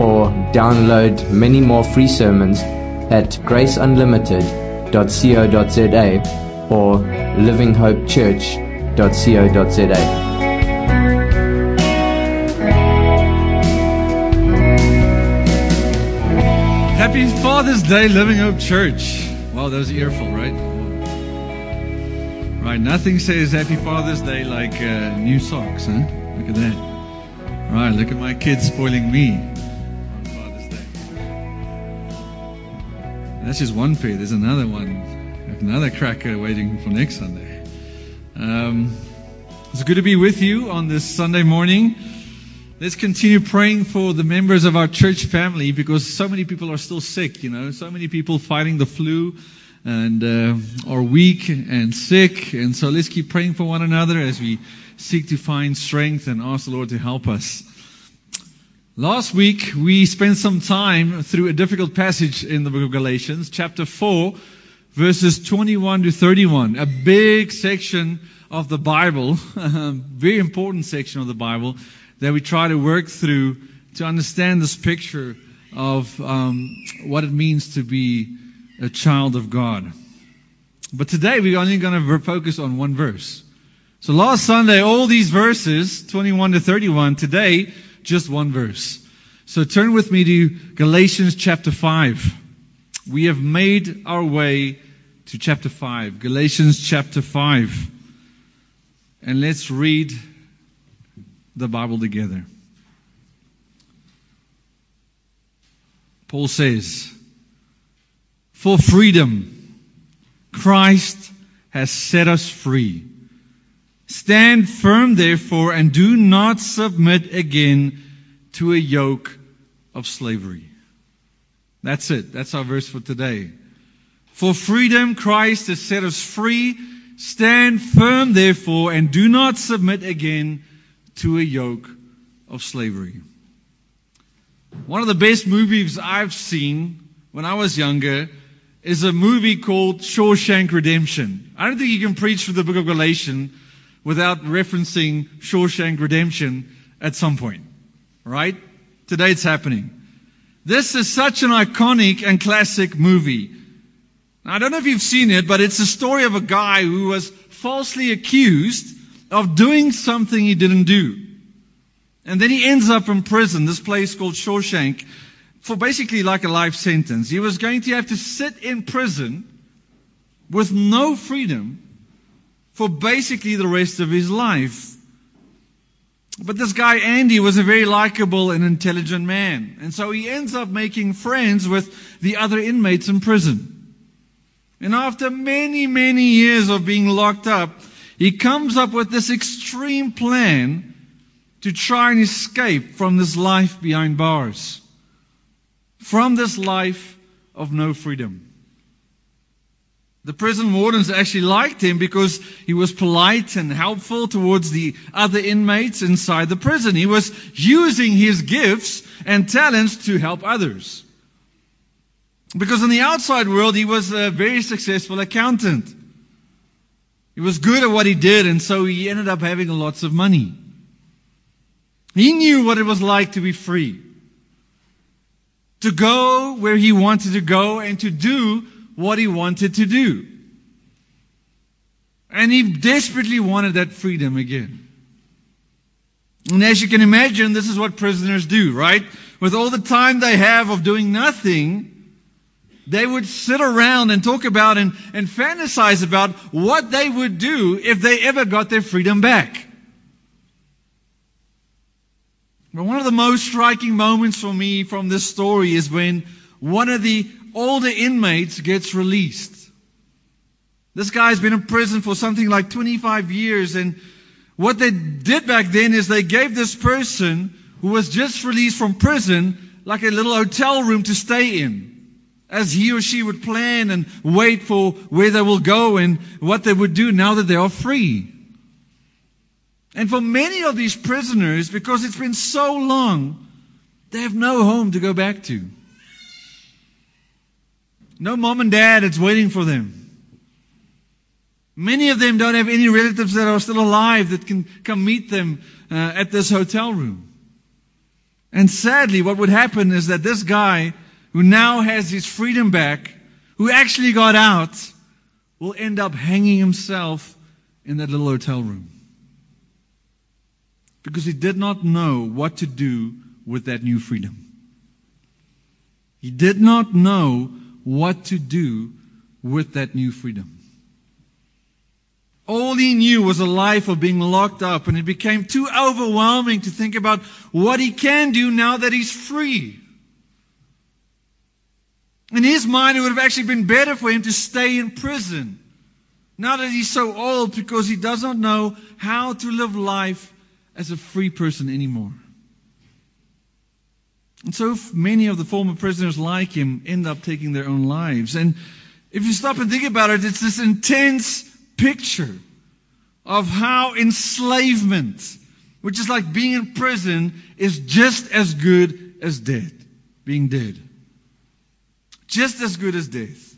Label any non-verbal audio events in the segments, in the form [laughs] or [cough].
or download many more free sermons at graceunlimited.co.za or livinghopechurch.co.za. Happy Father's Day, Living Hope Church. Wow, that was earful, right? Right, nothing says Happy Father's Day like uh, new socks, huh? Look at that. Right, look at my kids spoiling me That's just one pair. There's another one, another cracker waiting for next Sunday. Um, it's good to be with you on this Sunday morning. Let's continue praying for the members of our church family because so many people are still sick, you know, so many people fighting the flu and uh, are weak and sick. And so let's keep praying for one another as we seek to find strength and ask the Lord to help us. Last week, we spent some time through a difficult passage in the book of Galatians, chapter 4, verses 21 to 31. A big section of the Bible, a [laughs] very important section of the Bible that we try to work through to understand this picture of um, what it means to be a child of God. But today we're only going to focus on one verse. So last Sunday, all these verses, 21 to 31, today, just one verse. So turn with me to Galatians chapter 5. We have made our way to chapter 5. Galatians chapter 5. And let's read the Bible together. Paul says, For freedom, Christ has set us free. Stand firm, therefore, and do not submit again to a yoke of slavery. That's it. That's our verse for today. For freedom, Christ has set us free. Stand firm, therefore, and do not submit again to a yoke of slavery. One of the best movies I've seen when I was younger is a movie called Shawshank Redemption. I don't think you can preach through the book of Galatians without referencing Shawshank Redemption at some point. Right? Today it's happening. This is such an iconic and classic movie. Now, I don't know if you've seen it, but it's a story of a guy who was falsely accused of doing something he didn't do. And then he ends up in prison, this place called Shawshank, for basically like a life sentence. He was going to have to sit in prison with no freedom for basically the rest of his life. But this guy, Andy, was a very likable and intelligent man. And so he ends up making friends with the other inmates in prison. And after many, many years of being locked up, he comes up with this extreme plan to try and escape from this life behind bars. From this life of no freedom. The prison wardens actually liked him because he was polite and helpful towards the other inmates inside the prison. He was using his gifts and talents to help others. Because in the outside world, he was a very successful accountant. He was good at what he did, and so he ended up having lots of money. He knew what it was like to be free. To go where he wanted to go and to do what he wanted to do. And he desperately wanted that freedom again. And as you can imagine, this is what prisoners do, right? With all the time they have of doing nothing, they would sit around and talk about and, and fantasize about what they would do if they ever got their freedom back. But one of the most striking moments for me from this story is when one of the older inmates gets released. This guy's been in prison for something like 25 years and what they did back then is they gave this person who was just released from prison like a little hotel room to stay in. as he or she would plan and wait for where they will go and what they would do now that they are free. And for many of these prisoners, because it's been so long, they have no home to go back to. No mom and dad that's waiting for them. Many of them don't have any relatives that are still alive that can come meet them uh, at this hotel room. And sadly, what would happen is that this guy who now has his freedom back, who actually got out, will end up hanging himself in that little hotel room. Because he did not know what to do with that new freedom. He did not know what to do with that new freedom. All he knew was a life of being locked up, and it became too overwhelming to think about what he can do now that he's free. In his mind, it would have actually been better for him to stay in prison. Now that he's so old, because he does not know how to live life as a free person anymore. And so many of the former prisoners like him end up taking their own lives. And if you stop and think about it, it's this intense picture of how enslavement, which is like being in prison, is just as good as death, being dead. Just as good as death.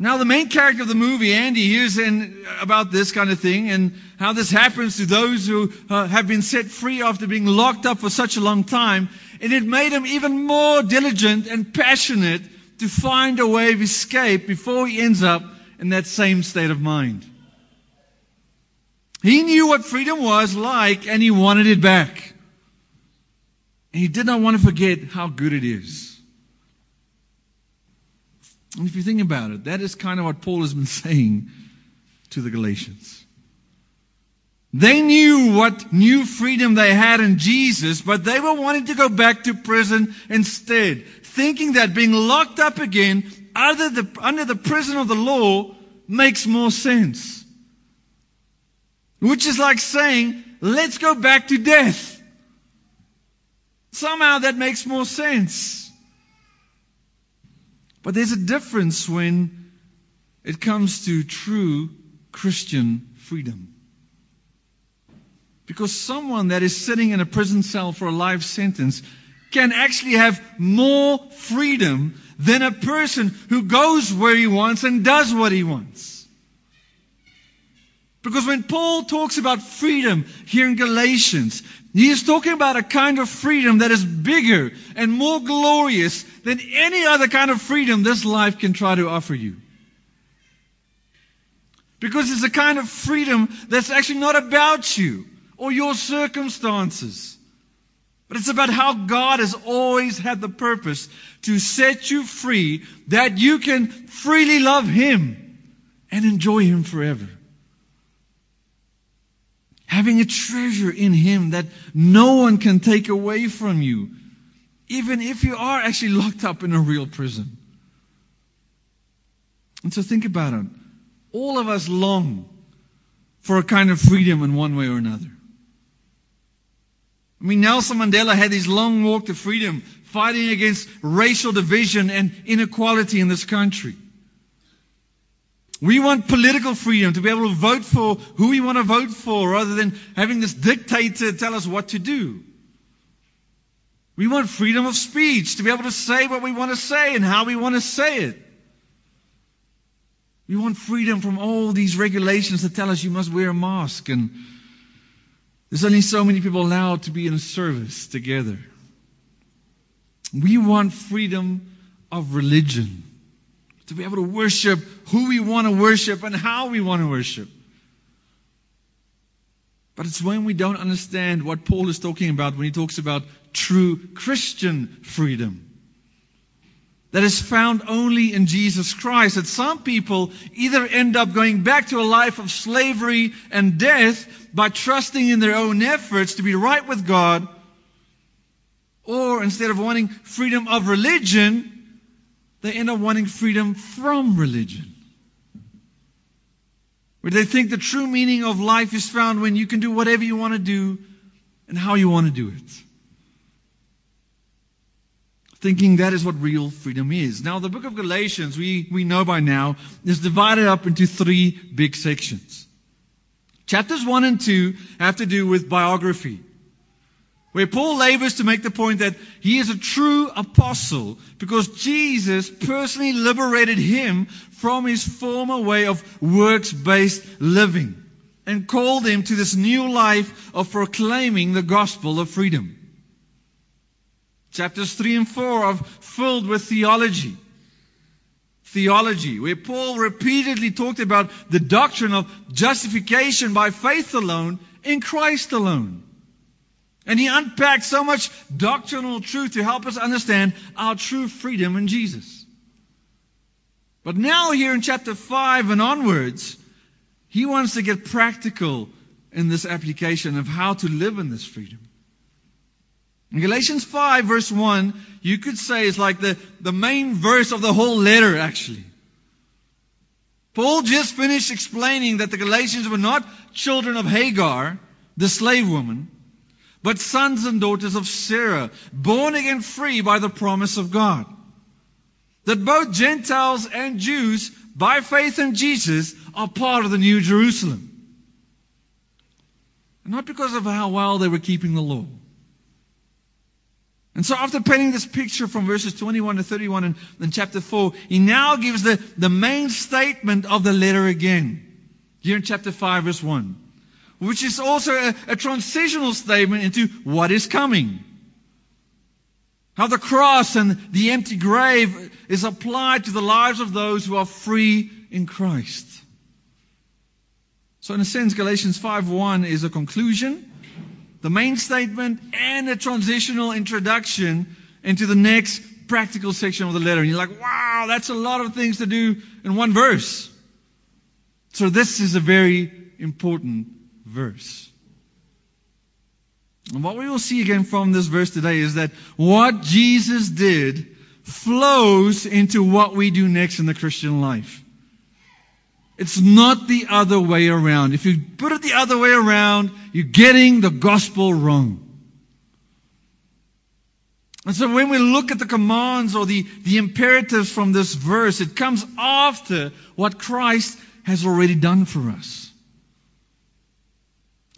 Now, the main character of the movie, Andy, hears in about this kind of thing and how this happens to those who uh, have been set free after being locked up for such a long time. And it made him even more diligent and passionate to find a way of escape before he ends up in that same state of mind. He knew what freedom was like and he wanted it back. And he did not want to forget how good it is. And if you think about it, that is kind of what Paul has been [laughs] saying to the Galatians. They knew what new freedom they had in Jesus, but they were wanting to go back to prison instead, thinking that being locked up again under the, under the prison of the law makes more sense. Which is like saying, let's go back to death. Somehow that makes more sense. But there's a difference when it comes to true Christian freedom. Because someone that is sitting in a prison cell for a life sentence can actually have more freedom than a person who goes where he wants and does what he wants. Because when Paul talks about freedom here in Galatians, he is talking about a kind of freedom that is bigger and more glorious than any other kind of freedom this life can try to offer you. Because it's a kind of freedom that's actually not about you or your circumstances. But it's about how God has always had the purpose to set you free that you can freely love Him and enjoy Him forever having a treasure in Him that no one can take away from you, even if you are actually locked up in a real prison. And so think about it. All of us long for a kind of freedom in one way or another. I mean, Nelson Mandela had his long walk to freedom, fighting against racial division and inequality in this country. We want political freedom to be able to vote for who we want to vote for rather than having this dictator tell us what to do. We want freedom of speech to be able to say what we want to say and how we want to say it. We want freedom from all these regulations that tell us you must wear a mask and there's only so many people allowed to be in a service together. We want freedom of religion to be able to worship who we want to worship and how we want to worship. But it's when we don't understand what Paul is talking about when he talks about true Christian freedom that is found only in Jesus Christ. That some people either end up going back to a life of slavery and death by trusting in their own efforts to be right with God, or instead of wanting freedom of religion, they end up wanting freedom from religion. Where they think the true meaning of life is found when you can do whatever you want to do and how you want to do it. thinking that is what real freedom is. Now, the book of Galatians, we, we know by now, is divided up into three big sections. Chapters 1 and 2 have to do with biography, where Paul labors to make the point that he is a true apostle because Jesus personally liberated him from his former way of works based living and called him to this new life of proclaiming the gospel of freedom. Chapters 3 and 4 are filled with theology theology, where Paul repeatedly talked about the doctrine of justification by faith alone in Christ alone. And he unpacked so much doctrinal truth to help us understand our true freedom in Jesus. But now, here in chapter 5 and onwards, he wants to get practical in this application of how to live in this freedom. In Galatians 5 verse 1, you could say is like the, the main verse of the whole letter actually. Paul just finished explaining that the Galatians were not children of Hagar, the slave woman, but sons and daughters of Sarah, born again free by the promise of God. That both Gentiles and Jews, by faith in Jesus, are part of the New Jerusalem. not because of how well they were keeping the law. And so after painting this picture from verses 21 to 31 in, in chapter 4, he now gives the, the main statement of the letter again. Here in chapter 5 verse 1. Which is also a, a transitional statement into what is coming. How the cross and the empty grave is applied to the lives of those who are free in Christ. So in a sense, Galatians 5.1 is a conclusion the main statement and a transitional introduction into the next practical section of the letter. And you're like, wow, that's a lot of things to do in one verse. So this is a very important verse. And what we will see again from this verse today is that what Jesus did flows into what we do next in the Christian life. It's not the other way around. If you put it the other way around, you're getting the gospel wrong. And so when we look at the commands or the, the imperatives from this verse, it comes after what Christ has already done for us.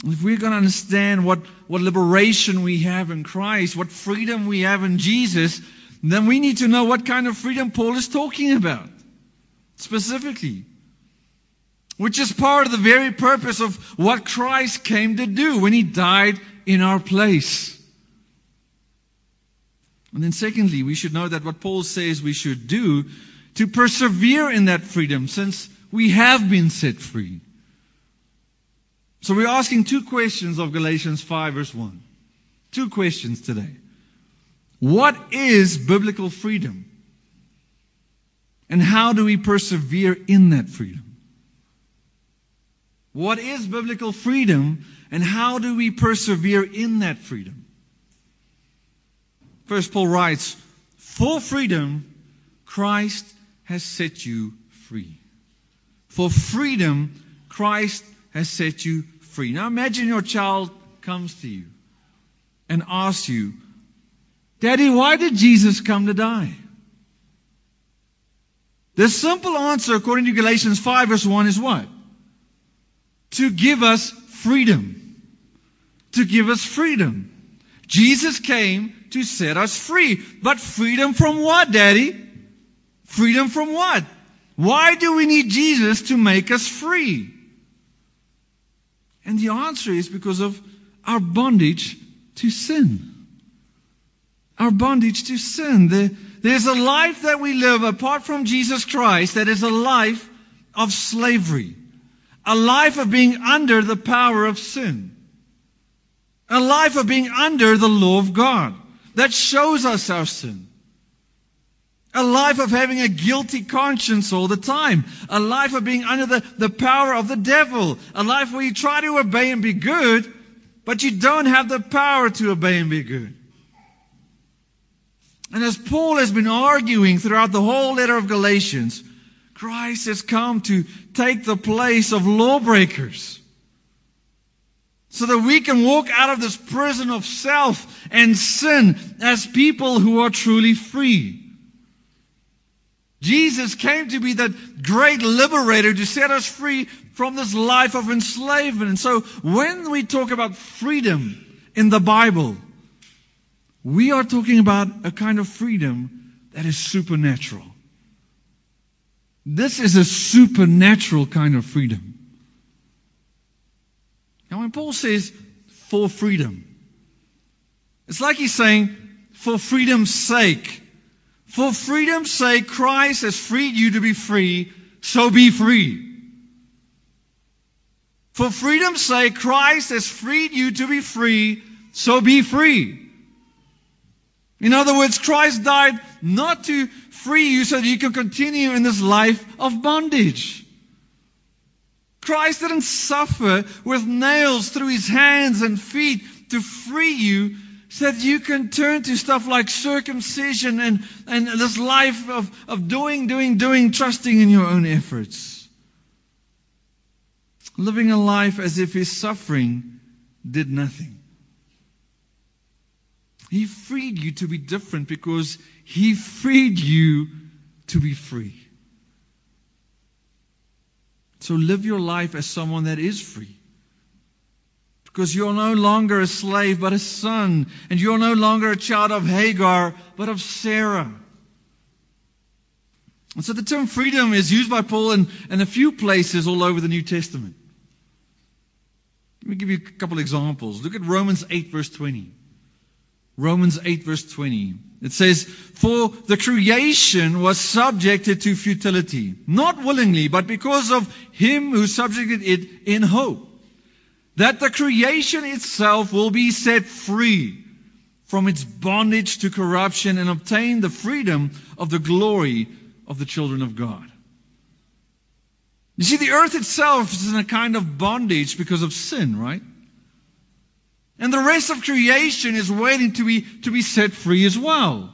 If we're going to understand what, what liberation we have in Christ, what freedom we have in Jesus, then we need to know what kind of freedom Paul is talking about. Specifically which is part of the very purpose of what Christ came to do when he died in our place. And then secondly, we should know that what Paul says we should do to persevere in that freedom since we have been set free. So we're asking two questions of Galatians 5 verse 1. Two questions today. What is biblical freedom? And how do we persevere in that freedom? What is biblical freedom and how do we persevere in that freedom? First, Paul writes, For freedom, Christ has set you free. For freedom, Christ has set you free. Now imagine your child comes to you and asks you, Daddy, why did Jesus come to die? The simple answer, according to Galatians 5 verse 1, is what? to give us freedom. To give us freedom. Jesus came to set us free. But freedom from what, Daddy? Freedom from what? Why do we need Jesus to make us free? And the answer is because of our bondage to sin. Our bondage to sin. there's a life that we live apart from Jesus Christ that is a life of slavery. A life of being under the power of sin. A life of being under the law of God. That shows us our sin. A life of having a guilty conscience all the time. A life of being under the, the power of the devil. A life where you try to obey and be good, but you don't have the power to obey and be good. And as Paul has been arguing throughout the whole letter of Galatians, Christ has come to take the place of lawbreakers. So that we can walk out of this prison of self and sin as people who are truly free. Jesus came to be that great liberator to set us free from this life of enslavement. And so when we talk about freedom in the Bible, we are talking about a kind of freedom that is supernatural. This is a supernatural kind of freedom. Now, when Paul says for freedom, it's like he's saying for freedom's sake. For freedom's sake, Christ has freed you to be free, so be free. For freedom's sake, Christ has freed you to be free, so be free. In other words, Christ died not to free you so that you can continue in this life of bondage. Christ didn't suffer with nails through his hands and feet to free you so that you can turn to stuff like circumcision and, and this life of, of doing, doing, doing, trusting in your own efforts. Living a life as if his suffering did nothing. He freed you to be different because He freed you to be free. So live your life as someone that is free. Because you're no longer a slave, but a son. And you're no longer a child of Hagar, but of Sarah. And so the term freedom is used by Paul in, in a few places all over the New Testament. Let me give you a couple examples. Look at Romans 8, verse 20. Romans 8 verse 20. It says, For the creation was subjected to futility, not willingly, but because of him who subjected it in hope, that the creation itself will be set free from its bondage to corruption and obtain the freedom of the glory of the children of God. You see, the earth itself is in a kind of bondage because of sin, right? And the rest of creation is waiting to be, to be set free as well.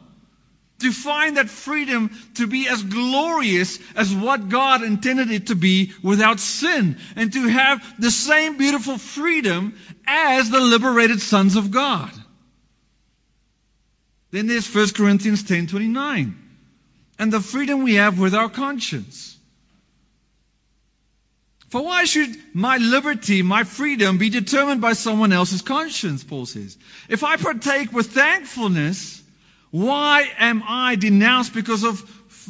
To find that freedom to be as glorious as what God intended it to be without sin. And to have the same beautiful freedom as the liberated sons of God. Then there's 1 Corinthians 10:29. And the freedom we have with our conscience. For why should my liberty, my freedom, be determined by someone else's conscience, Paul says? If I partake with thankfulness, why am I denounced because of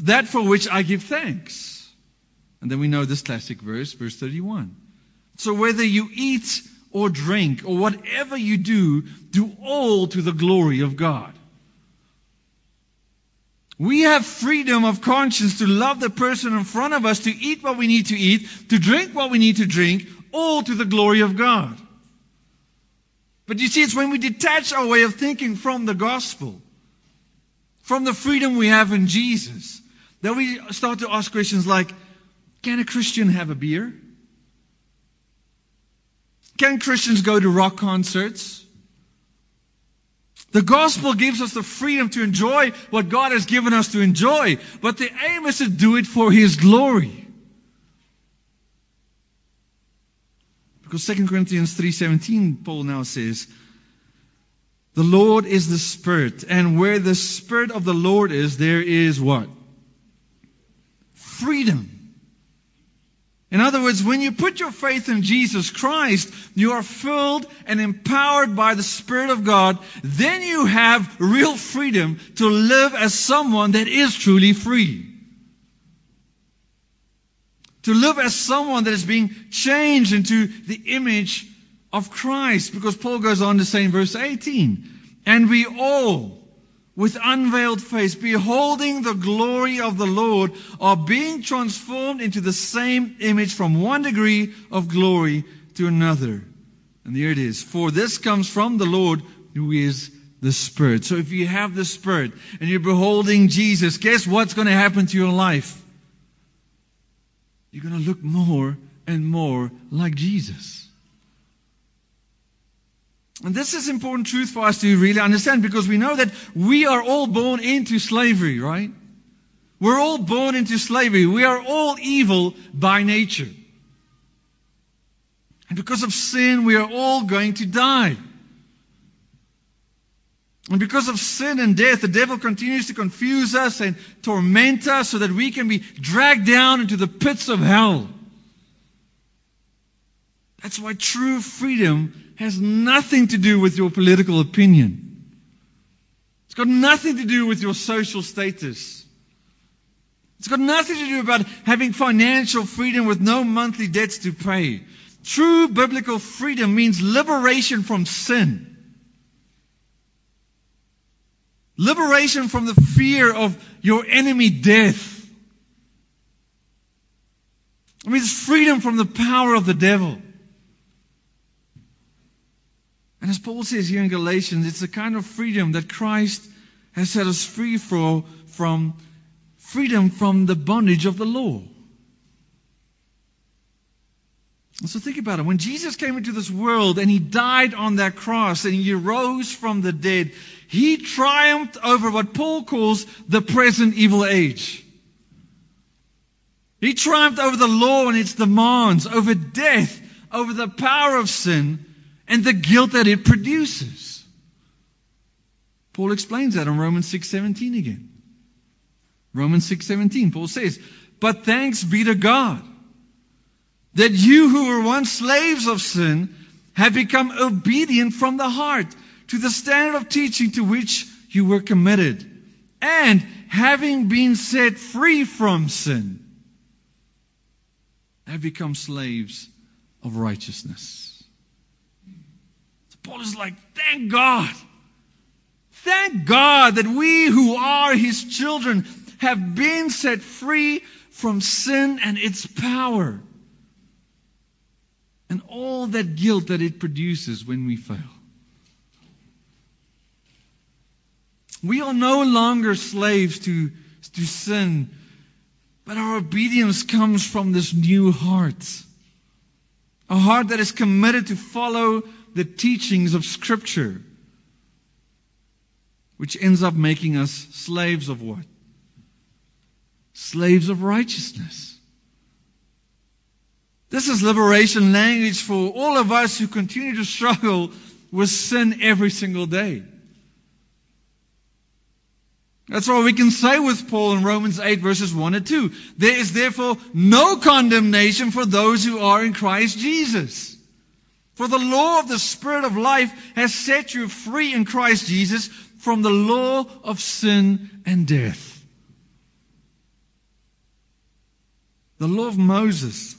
that for which I give thanks? And then we know this classic verse, verse 31. So whether you eat or drink or whatever you do, do all to the glory of God. We have freedom of conscience to love the person in front of us, to eat what we need to eat, to drink what we need to drink, all to the glory of God. But you see, it's when we detach our way of thinking from the gospel, from the freedom we have in Jesus, that we start to ask questions like, can a Christian have a beer? Can Christians go to rock concerts? The gospel gives us the freedom to enjoy what God has given us to enjoy, but the aim is to do it for His glory. Because 2 Corinthians 3:17 Paul now says, "The Lord is the Spirit, and where the Spirit of the Lord is, there is what? Freedom." In other words, when you put your faith in Jesus Christ, you are filled and empowered by the Spirit of God. Then you have real freedom to live as someone that is truly free. To live as someone that is being changed into the image of Christ. Because Paul goes on to say in verse 18, and we all, with unveiled face, beholding the glory of the Lord, are being transformed into the same image from one degree of glory to another. And here it is. For this comes from the Lord who is the Spirit. So if you have the Spirit and you're beholding Jesus, guess what's going to happen to your life? You're going to look more and more like Jesus. And this is important truth for us to really understand because we know that we are all born into slavery, right? We're all born into slavery. We are all evil by nature. And because of sin, we are all going to die. And because of sin and death, the devil continues to confuse us and torment us so that we can be dragged down into the pits of hell. That's why true freedom has nothing to do with your political opinion. It's got nothing to do with your social status. It's got nothing to do about having financial freedom with no monthly debts to pay. True biblical freedom means liberation from sin. Liberation from the fear of your enemy death. It means freedom from the power of the devil. And as Paul says here in Galatians, it's the kind of freedom that Christ has set us free for, from freedom from the bondage of the law. So think about it. When Jesus came into this world and he died on that cross and he rose from the dead, he triumphed over what Paul calls the present evil age. He triumphed over the law and its demands, over death, over the power of sin, and the guilt that it produces. Paul explains that in Romans 6:17 again. Romans 6:17 Paul says, "But thanks be to God that you who were once slaves of sin have become obedient from the heart to the standard of teaching to which you were committed. And having been set free from sin, have become slaves of righteousness. Paul is like, thank God. Thank God that we who are his children have been set free from sin and its power and all that guilt that it produces when we fail. We are no longer slaves to, to sin, but our obedience comes from this new heart. A heart that is committed to follow the teachings of Scripture, which ends up making us slaves of what? Slaves of righteousness. This is liberation language for all of us who continue to struggle with sin every single day. That's what we can say with Paul in Romans 8 verses 1 and 2. There is therefore no condemnation for those who are in Christ Jesus. For the law of the Spirit of life has set you free in Christ Jesus from the law of sin and death. The law of Moses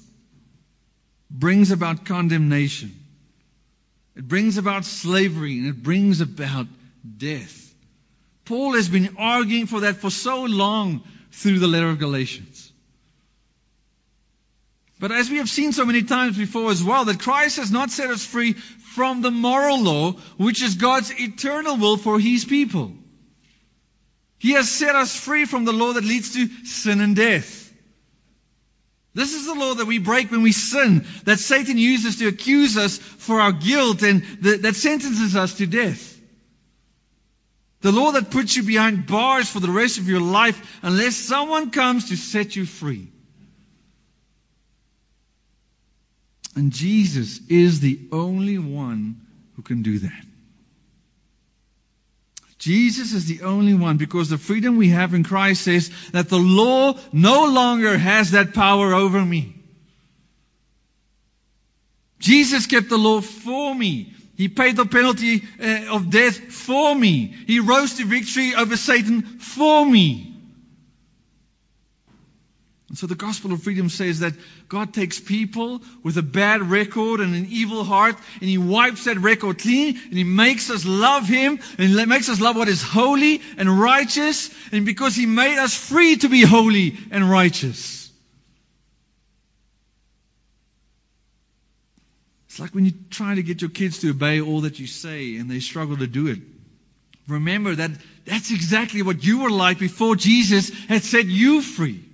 brings about condemnation. It brings about slavery and it brings about death. Paul has been arguing for that for so long through the letter of Galatians. But as we have seen so many times before as well, that Christ has not set us free from the moral law, which is God's eternal will for His people. He has set us free from the law that leads to sin and death. This is the law that we break when we sin, that Satan uses to accuse us for our guilt and that, sentences us to death. The law that puts you behind bars for the rest of your life unless someone comes to set you free. And Jesus is the only one who can do that. Jesus is the only one because the freedom we have in Christ says that the law no longer has that power over me. Jesus kept the law for me. He paid the penalty uh, of death for me. He rose to victory over Satan for me. And so the gospel of freedom says that God takes people with a bad record and an evil heart and He wipes that record clean and He makes us love Him and He makes us love what is holy and righteous and because He made us free to be holy and righteous. It's like when you try to get your kids to obey all that you say and they struggle to do it. Remember that that's exactly what you were like before Jesus had set you free.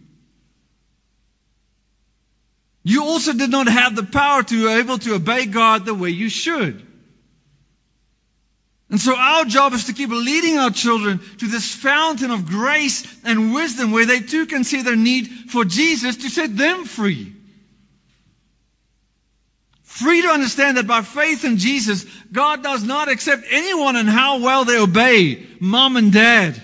You also did not have the power to be able to obey God the way you should. And so our job is to keep leading our children to this fountain of grace and wisdom where they too can see their need for Jesus to set them free. Free to understand that by faith in Jesus, God does not accept anyone and how well they obey mom and dad.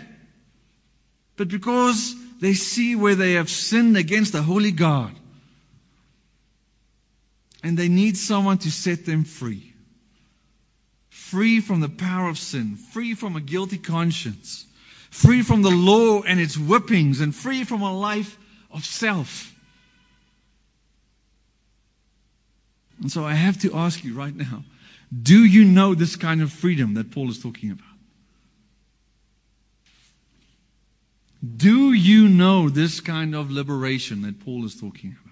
But because they see where they have sinned against the holy God. And they need someone to set them free. Free from the power of sin, free from a guilty conscience, free from the law and its whippings, and free from a life of self. And so I have to ask you right now do you know this kind of freedom that Paul is talking about? Do you know this kind of liberation that Paul is talking about?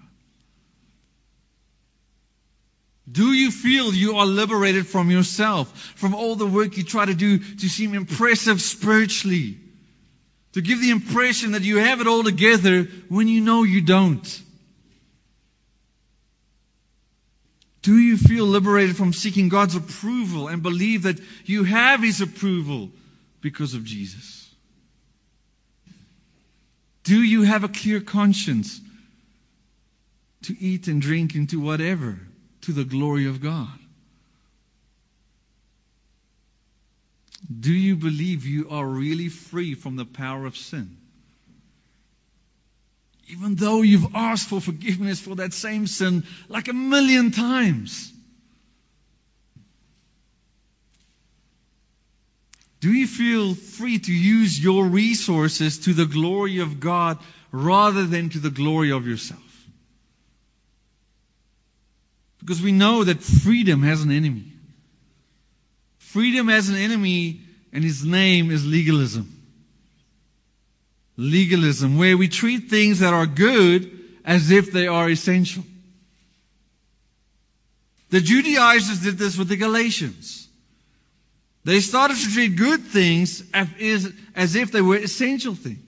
Do you feel you are liberated from yourself, from all the work you try to do to seem impressive spiritually? To give the impression that you have it all together when you know you don't? Do you feel liberated from seeking God's approval and believe that you have His approval because of Jesus? Do you have a clear conscience to eat and drink and do whatever to the glory of God? Do you believe you are really free from the power of sin? Even though you've asked for forgiveness for that same sin like a million times. Do you feel free to use your resources to the glory of God rather than to the glory of yourself? Because we know that freedom has an enemy. Freedom has an enemy, and his name is legalism. Legalism, where we treat things that are good as if they are essential. The Judaizers did this with the Galatians. They started to treat good things as if they were essential things.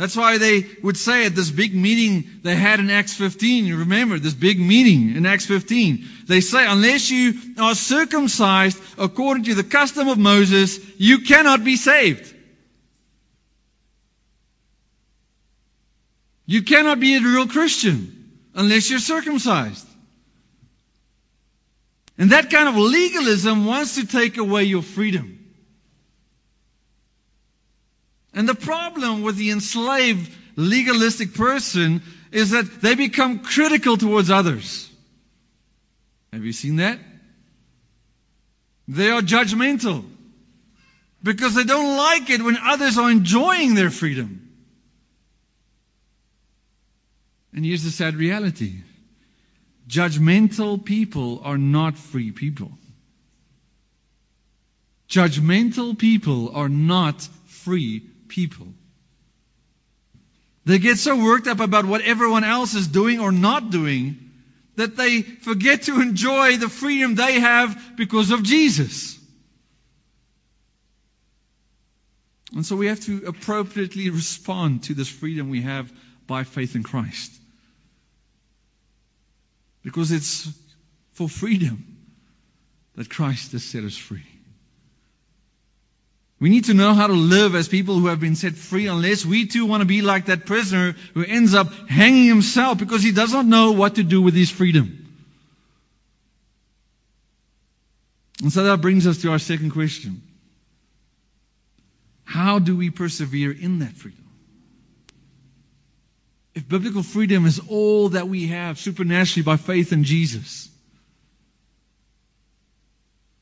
That's why they would say at this big meeting they had in Acts 15, you remember this big meeting in Acts 15, they say, unless you are circumcised according to the custom of Moses, you cannot be saved. You cannot be a real Christian unless you're circumcised. And that kind of legalism wants to take away your freedom. And the problem with the enslaved legalistic person is that they become critical towards others. Have you seen that? They are judgmental because they don't like it when others are enjoying their freedom. And here's the sad reality Judgmental people are not free people. Judgmental people are not free people. They get so worked up about what everyone else is doing or not doing that they forget to enjoy the freedom they have because of Jesus. And so we have to appropriately respond to this freedom we have by faith in Christ. Because it's for freedom that Christ has set us free. We need to know how to live as people who have been set free unless we too want to be like that prisoner who ends up hanging himself because he does not know what to do with his freedom. And so that brings us to our second question. How do we persevere in that freedom? If biblical freedom is all that we have supernaturally by faith in Jesus,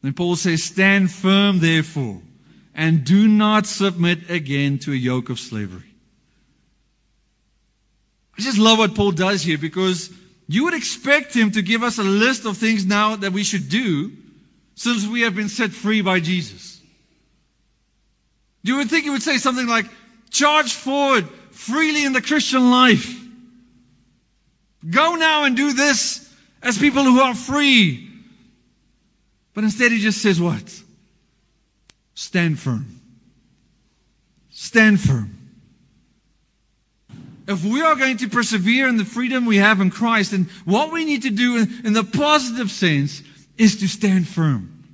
then Paul says, Stand firm, therefore, and do not submit again to a yoke of slavery. I just love what Paul does here because you would expect him to give us a list of things now that we should do since we have been set free by Jesus. You would think he would say something like, Charge forward, freely in the Christian life. Go now and do this as people who are free. But instead, he just says what? Stand firm. Stand firm. If we are going to persevere in the freedom we have in Christ, then what we need to do in, in the positive sense is to stand firm.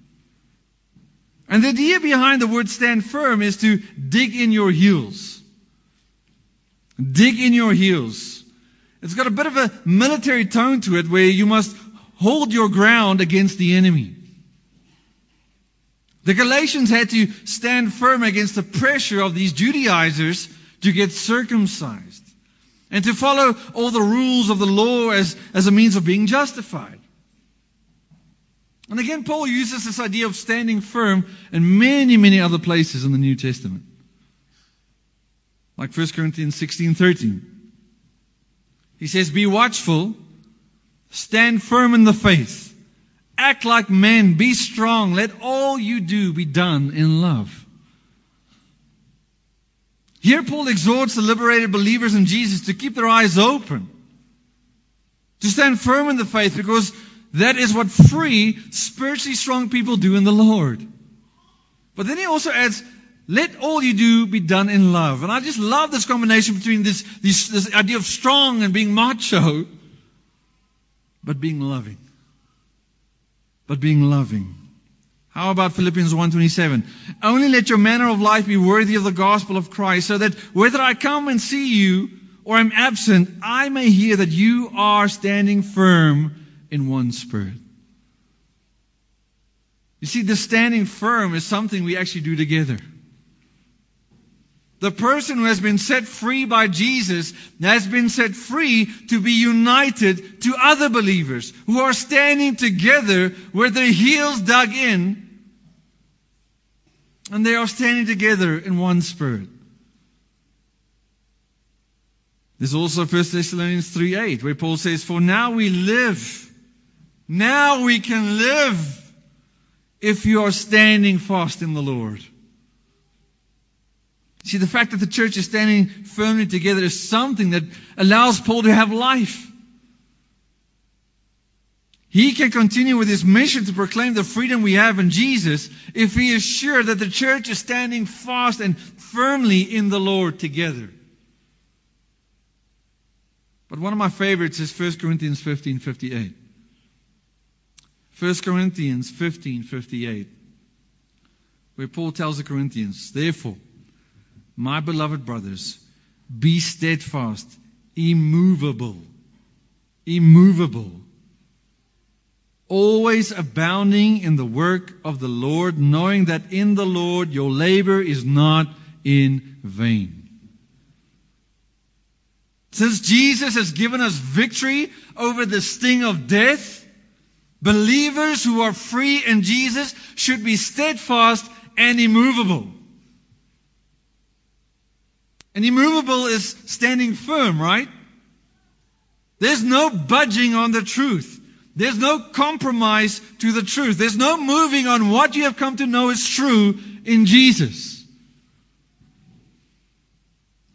And the idea behind the word stand firm is to dig in your heels. Dig in your heels. It's got a bit of a military tone to it where you must hold your ground against the enemy. The Galatians had to stand firm against the pressure of these Judaizers to get circumcised and to follow all the rules of the law as, as a means of being justified. And again, Paul uses this idea of standing firm in many, many other places in the New Testament. Like 1 Corinthians 16 13. He says, Be watchful, stand firm in the faith, act like men, be strong, let all you do be done in love. Here, Paul exhorts the liberated believers in Jesus to keep their eyes open, to stand firm in the faith, because that is what free, spiritually strong people do in the Lord. But then he also adds, let all you do be done in love. And I just love this combination between this, this, this idea of strong and being macho, but being loving. But being loving. How about Philippians 1:27? Only let your manner of life be worthy of the gospel of Christ, so that whether I come and see you or am absent, I may hear that you are standing firm in one spirit. You see, the standing firm is something we actually do together. The person who has been set free by Jesus has been set free to be united to other believers who are standing together with their heels dug in and they are standing together in one spirit. There's also 1 Thessalonians 3 8, where Paul says, For now we live now we can live if you are standing fast in the Lord. See, the fact that the church is standing firmly together is something that allows Paul to have life. He can continue with his mission to proclaim the freedom we have in Jesus if he is sure that the church is standing fast and firmly in the Lord together. But one of my favorites is 1 Corinthians 15 58. 1 Corinthians 15:58 where Paul tells the Corinthians, "Therefore, my beloved brothers, be steadfast, immovable, immovable, always abounding in the work of the Lord, knowing that in the Lord your labor is not in vain." Since Jesus has given us victory over the sting of death, Believers who are free in Jesus should be steadfast and immovable. And immovable is standing firm, right? There's no budging on the truth. There's no compromise to the truth. There's no moving on what you have come to know is true in Jesus.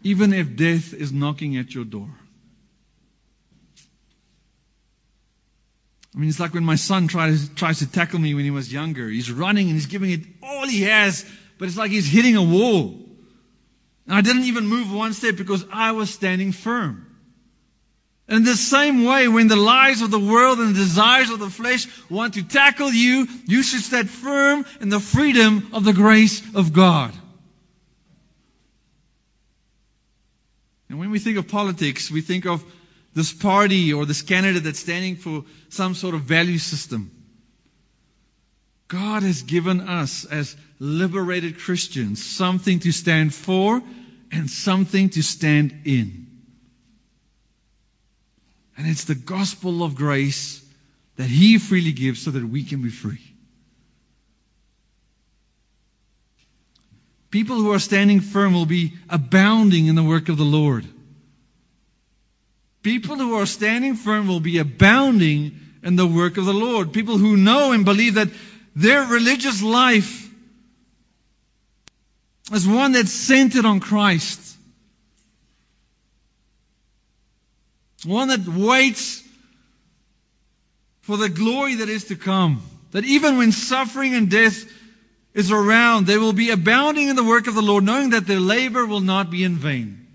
Even if death is knocking at your door. I mean, it's like when my son tries, tries to tackle me when he was younger. He's running and he's giving it all he has, but it's like he's hitting a wall. And I didn't even move one step because I was standing firm. In the same way, when the lies of the world and the desires of the flesh want to tackle you, you should stand firm in the freedom of the grace of God. And when we think of politics, we think of this party or this candidate that's standing for some sort of value system. God has given us as liberated Christians something to stand for and something to stand in. And it's the gospel of grace that He freely gives so that we can be free. People who are standing firm will be abounding in the work of the Lord. People who are standing firm will be abounding in the work of the Lord. People who know and believe that their religious life is one that's centered on Christ. One that waits for the glory that is to come. That even when suffering and death is around, they will be abounding in the work of the Lord, knowing that their labor will not be in vain.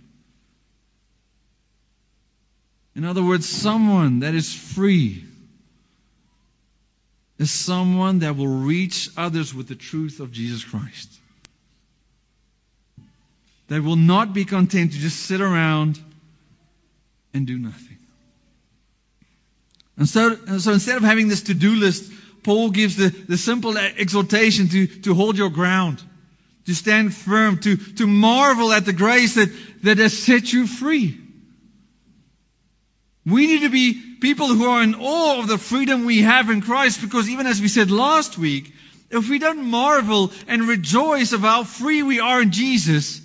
In other words, someone that is free is someone that will reach others with the truth of Jesus Christ. They will not be content to just sit around and do nothing. And so, and so instead of having this to-do list, Paul gives the, the simple exhortation to, to hold your ground, to stand firm, to, to marvel at the grace that, that has set you free. We need to be people who are in awe of the freedom we have in Christ because even as we said last week, if we don't marvel and rejoice of how free we are in Jesus,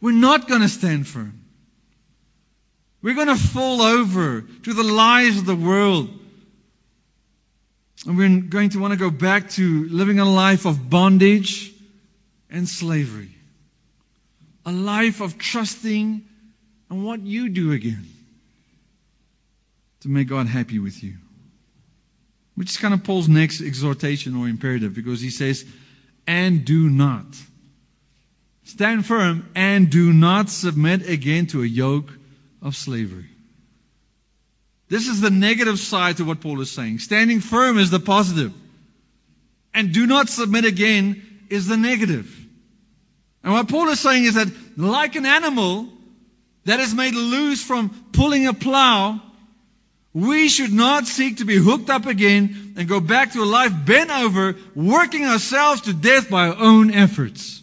we're not going to stand firm. We're going to fall over to the lies of the world. And we're going to want to go back to living a life of bondage and slavery. A life of trusting on what you do again to make God happy with you. Which is kind of Paul's next exhortation or imperative because he says, and do not. Stand firm and do not submit again to a yoke of slavery. This is the negative side to what Paul is saying. Standing firm is the positive. And do not submit again is the negative. And what Paul is saying is that like an animal that is made loose from pulling a plow, we should not seek to be hooked up again and go back to a life bent over, working ourselves to death by our own efforts.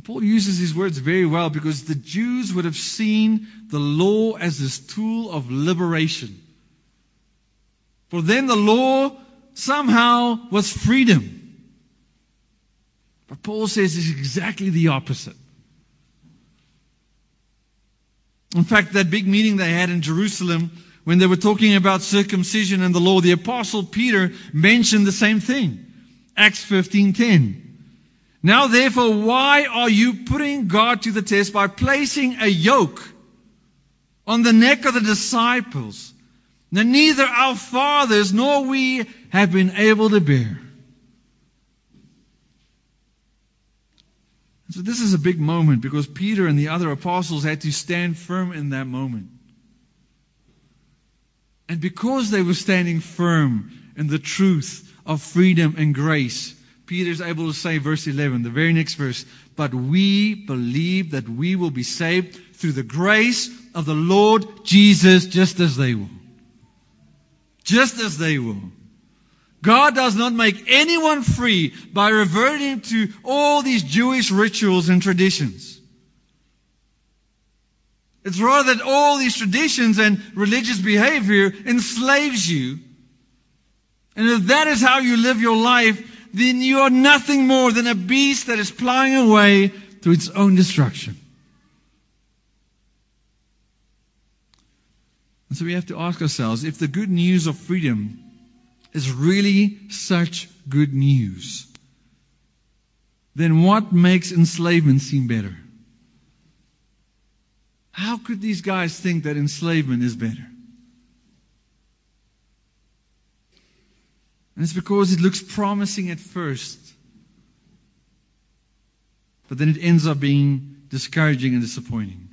And Paul uses these words very well because the Jews would have seen the law as this tool of liberation. For them, the law somehow was freedom. But Paul says it's exactly the opposite. In fact, that big meeting they had in Jerusalem when they were talking about circumcision and the law, the apostle Peter mentioned the same thing. Acts 15:10. Now therefore, why are you putting God to the test by placing a yoke on the neck of the disciples that neither our fathers nor we have been able to bear? So this is a big moment because Peter and the other apostles had to stand firm in that moment. And because they were standing firm in the truth of freedom and grace, Peter's able to say, verse 11, the very next verse, but we believe that we will be saved through the grace of the Lord Jesus just as they will. Just as they will. God does not make anyone free by reverting to all these Jewish rituals and traditions. It's rather that all these traditions and religious behavior enslaves you. And if that is how you live your life, then you are nothing more than a beast that is plowing away to its own destruction. And so we have to ask ourselves if the good news of freedom is really such good news, then what makes enslavement seem better? How could these guys think that enslavement is better? And it's because it looks promising at first, but then it ends up being discouraging and disappointing.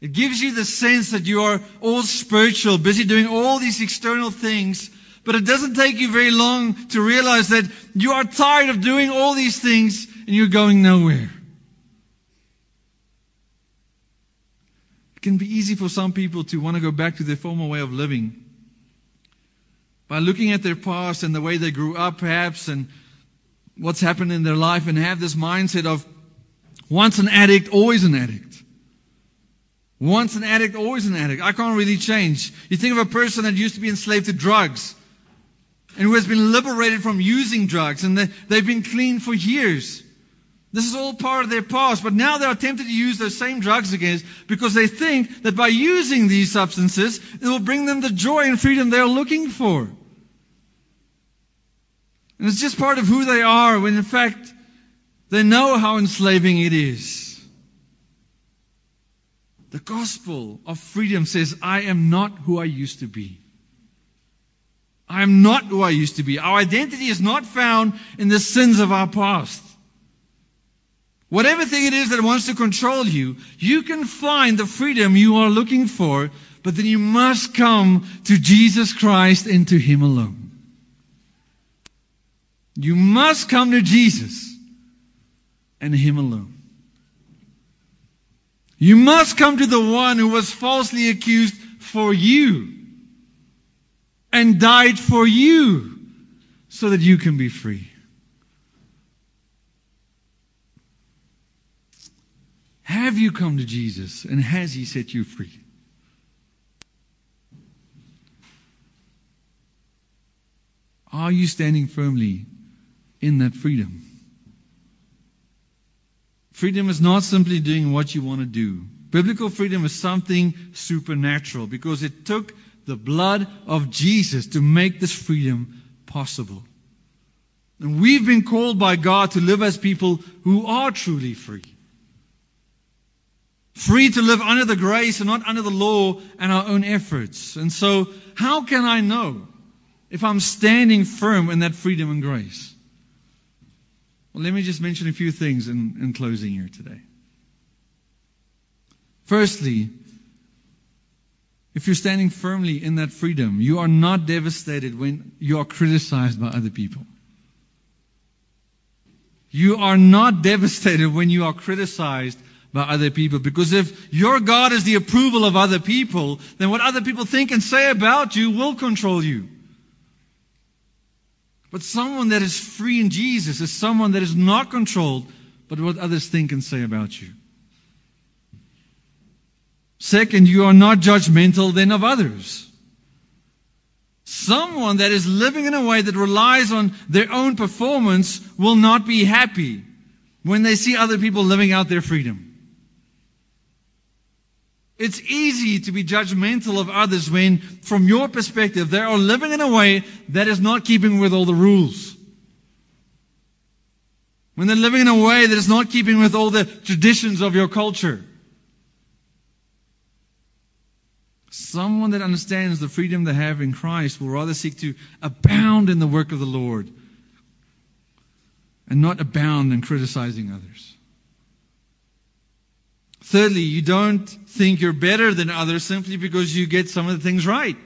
It gives you the sense that you are all spiritual, busy doing all these external things, but it doesn't take you very long to realize that you are tired of doing all these things and you're going nowhere. It can be easy for some people to want to go back to their former way of living by looking at their past and the way they grew up, perhaps, and what's happened in their life, and have this mindset of once an addict, always an addict. Once an addict, always an addict. I can't really change. You think of a person that used to be enslaved to drugs and who has been liberated from using drugs and they've been clean for years. This is all part of their past, but now they are tempted to use those same drugs again because they think that by using these substances, it will bring them the joy and freedom they are looking for. And it's just part of who they are when in fact they know how enslaving it is. The gospel of freedom says, I am not who I used to be. I am not who I used to be. Our identity is not found in the sins of our past. Whatever thing it is that wants to control you, you can find the freedom you are looking for, but then you must come to Jesus Christ and to Him alone. You must come to Jesus and Him alone. You must come to the one who was falsely accused for you and died for you so that you can be free. Have you come to Jesus and has he set you free? Are you standing firmly in that freedom? Freedom is not simply doing what you want to do. Biblical freedom is something supernatural because it took the blood of Jesus to make this freedom possible. And we've been called by God to live as people who are truly free. Free to live under the grace and not under the law and our own efforts. And so, how can I know if I'm standing firm in that freedom and grace? Well, let me just mention a few things in, in closing here today. Firstly, if you're standing firmly in that freedom, you are not devastated when you are criticized by other people. You are not devastated when you are criticized by other people. Because if your God is the approval of other people, then what other people think and say about you will control you. But someone that is free in Jesus is someone that is not controlled by what others think and say about you. Second, you are not judgmental then of others. Someone that is living in a way that relies on their own performance will not be happy when they see other people living out their freedom. It's easy to be judgmental of others when, from your perspective, they are living in a way that is not keeping with all the rules. When they're living in a way that is not keeping with all the traditions of your culture. Someone that understands the freedom they have in Christ will rather seek to abound in the work of the Lord and not abound in criticizing others. Thirdly, you don't think you're better than others simply because you get some of the things right.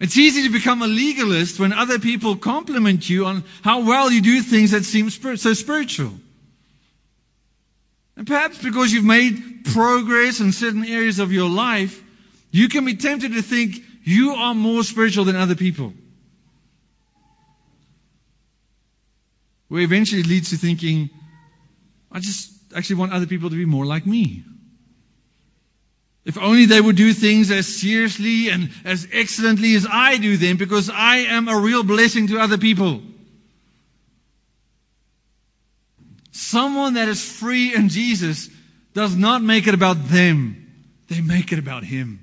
It's easy to become a legalist when other people compliment you on how well you do things that seem so spiritual. And perhaps because you've made progress in certain areas of your life, you can be tempted to think you are more spiritual than other people. Where eventually leads to thinking, I just actually want other people to be more like me. If only they would do things as seriously and as excellently as I do them, because I am a real blessing to other people. Someone that is free in Jesus does not make it about them. They make it about Him.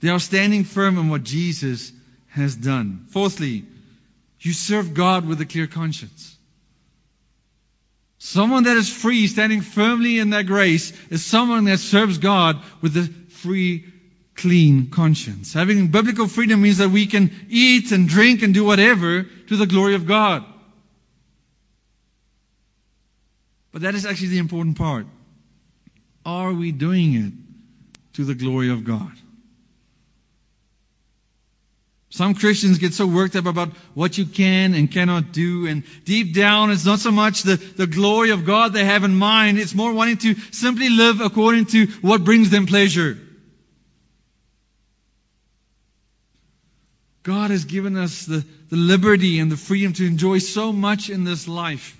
They are standing firm in what Jesus has done. Fourthly, you serve God with a clear conscience. Someone that is free, standing firmly in that grace, is someone that serves God with a free, clean conscience. Having biblical freedom means that we can eat and drink and do whatever to the glory of God. But that is actually the important part. Are we doing it to the glory of God? Some Christians get so worked up about what you can and cannot do, and deep down it's not so much the, the glory of God they have in mind, it's more wanting to simply live according to what brings them pleasure. God has given us the, the liberty and the freedom to enjoy so much in this life,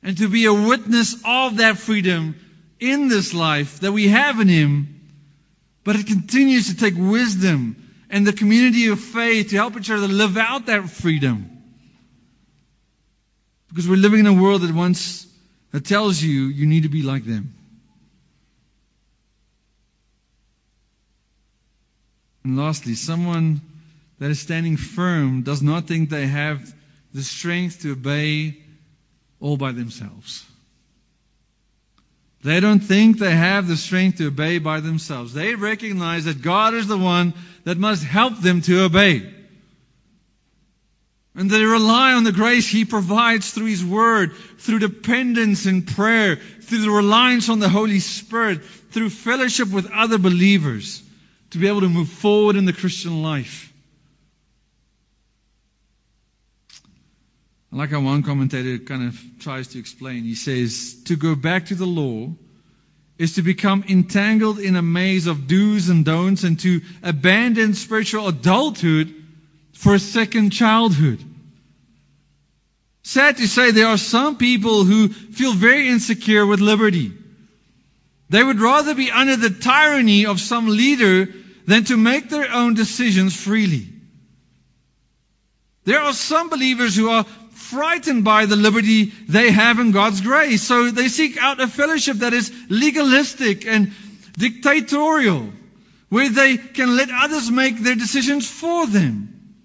and to be a witness of that freedom in this life that we have in Him, but it continues to take wisdom and the community of faith to help each other live out that freedom. Because we're living in a world that wants, that tells you you need to be like them. And lastly, someone that is standing firm does not think they have the strength to obey all by themselves. They don't think they have the strength to obey by themselves. They recognize that God is the one that must help them to obey. And they rely on the grace He provides through His Word, through dependence in prayer, through the reliance on the Holy Spirit, through fellowship with other believers to be able to move forward in the Christian life. Like how one commentator kind of tries to explain, he says, to go back to the law is to become entangled in a maze of do's and don'ts and to abandon spiritual adulthood for a second childhood. Sad to say, there are some people who feel very insecure with liberty. They would rather be under the tyranny of some leader than to make their own decisions freely. There are some believers who are frightened by the liberty they have in God's grace. So they seek out a fellowship that is legalistic and dictatorial, where they can let others make their decisions for them.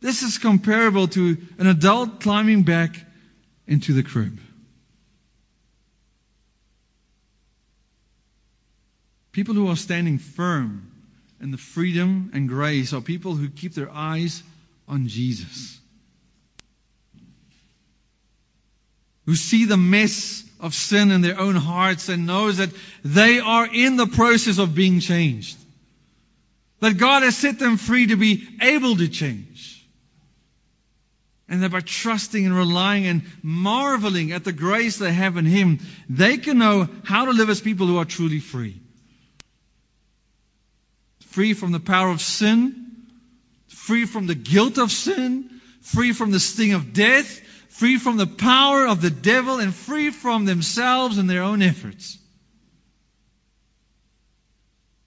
This is comparable to an adult climbing back into the crib. People who are standing firm in the freedom and grace are people who keep their eyes on Jesus. Who see the mess of sin in their own hearts and knows that they are in the process of being changed. That God has set them free to be able to change. And that by trusting and relying and marveling at the grace they have in Him, they can know how to live as people who are truly free. Free from the power of sin, free from the guilt of sin, free from the sting of death, free from the power of the devil, and free from themselves and their own efforts.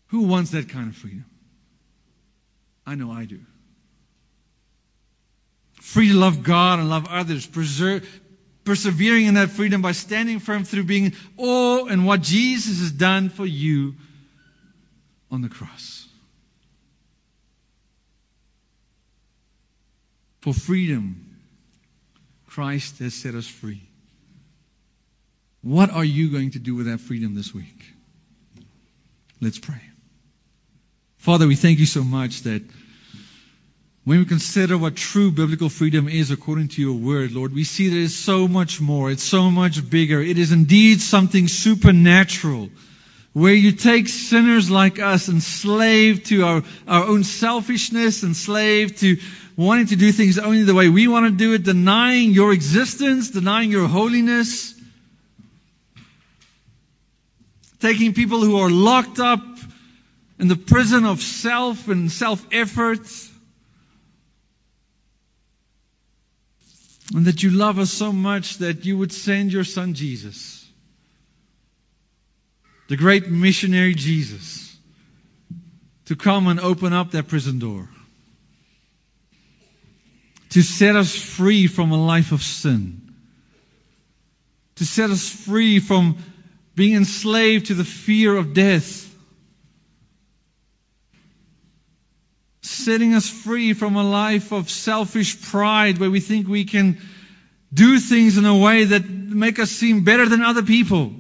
Who wants that kind of freedom? I know I do. Free to love God and love others, preserve, persevering in that freedom by standing firm through being awe in what Jesus has done for you on the cross. For freedom, Christ has set us free. What are you going to do with that freedom this week? Let's pray. Father, we thank you so much that when we consider what true biblical freedom is according to your word, Lord, we see that it's so much more. It's so much bigger. It is indeed something supernatural where you take sinners like us, enslaved to our, our own selfishness, enslaved to wanting to do things only the way we want to do it, denying your existence, denying your holiness, taking people who are locked up in the prison of self and self effort. And that you love us so much that you would send your son Jesus, the great missionary Jesus, to come and open up that prison door to set us free from a life of sin, to set us free from being enslaved to the fear of death, setting us free from a life of selfish pride where we think we can do things in a way that make us seem better than other people.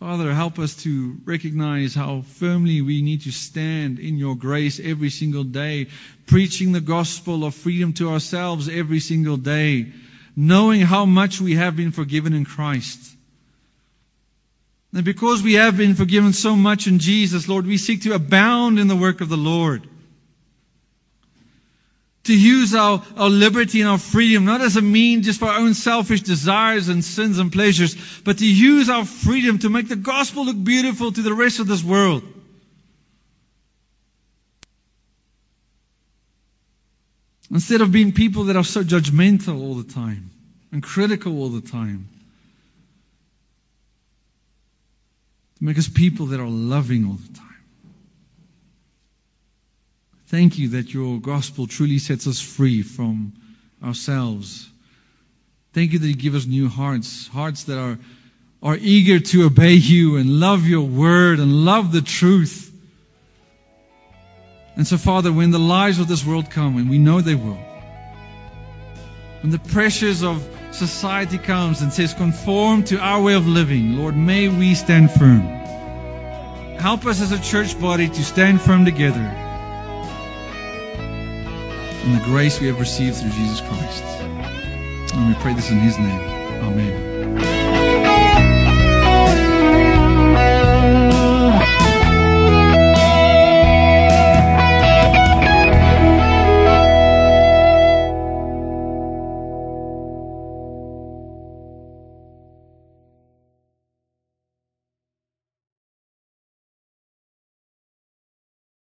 Father, help us to recognize how firmly we need to stand in your grace every single day, preaching the gospel of freedom to ourselves every single day, knowing how much we have been forgiven in Christ. And because we have been forgiven so much in Jesus, Lord, we seek to abound in the work of the Lord to use our, our liberty and our freedom not as a mean just for our own selfish desires and sins and pleasures, but to use our freedom to make the gospel look beautiful to the rest of this world. Instead of being people that are so judgmental all the time and critical all the time. To make us people that are loving all the time. Thank you that your gospel truly sets us free from ourselves. Thank you that you give us new hearts, hearts that are, are eager to obey you and love your word and love the truth. And so, Father, when the lies of this world come, and we know they will, when the pressures of society comes and says, conform to our way of living, Lord, may we stand firm. Help us as a church body to stand firm together and the grace we have received through Jesus Christ. And we pray this in His name. Amen.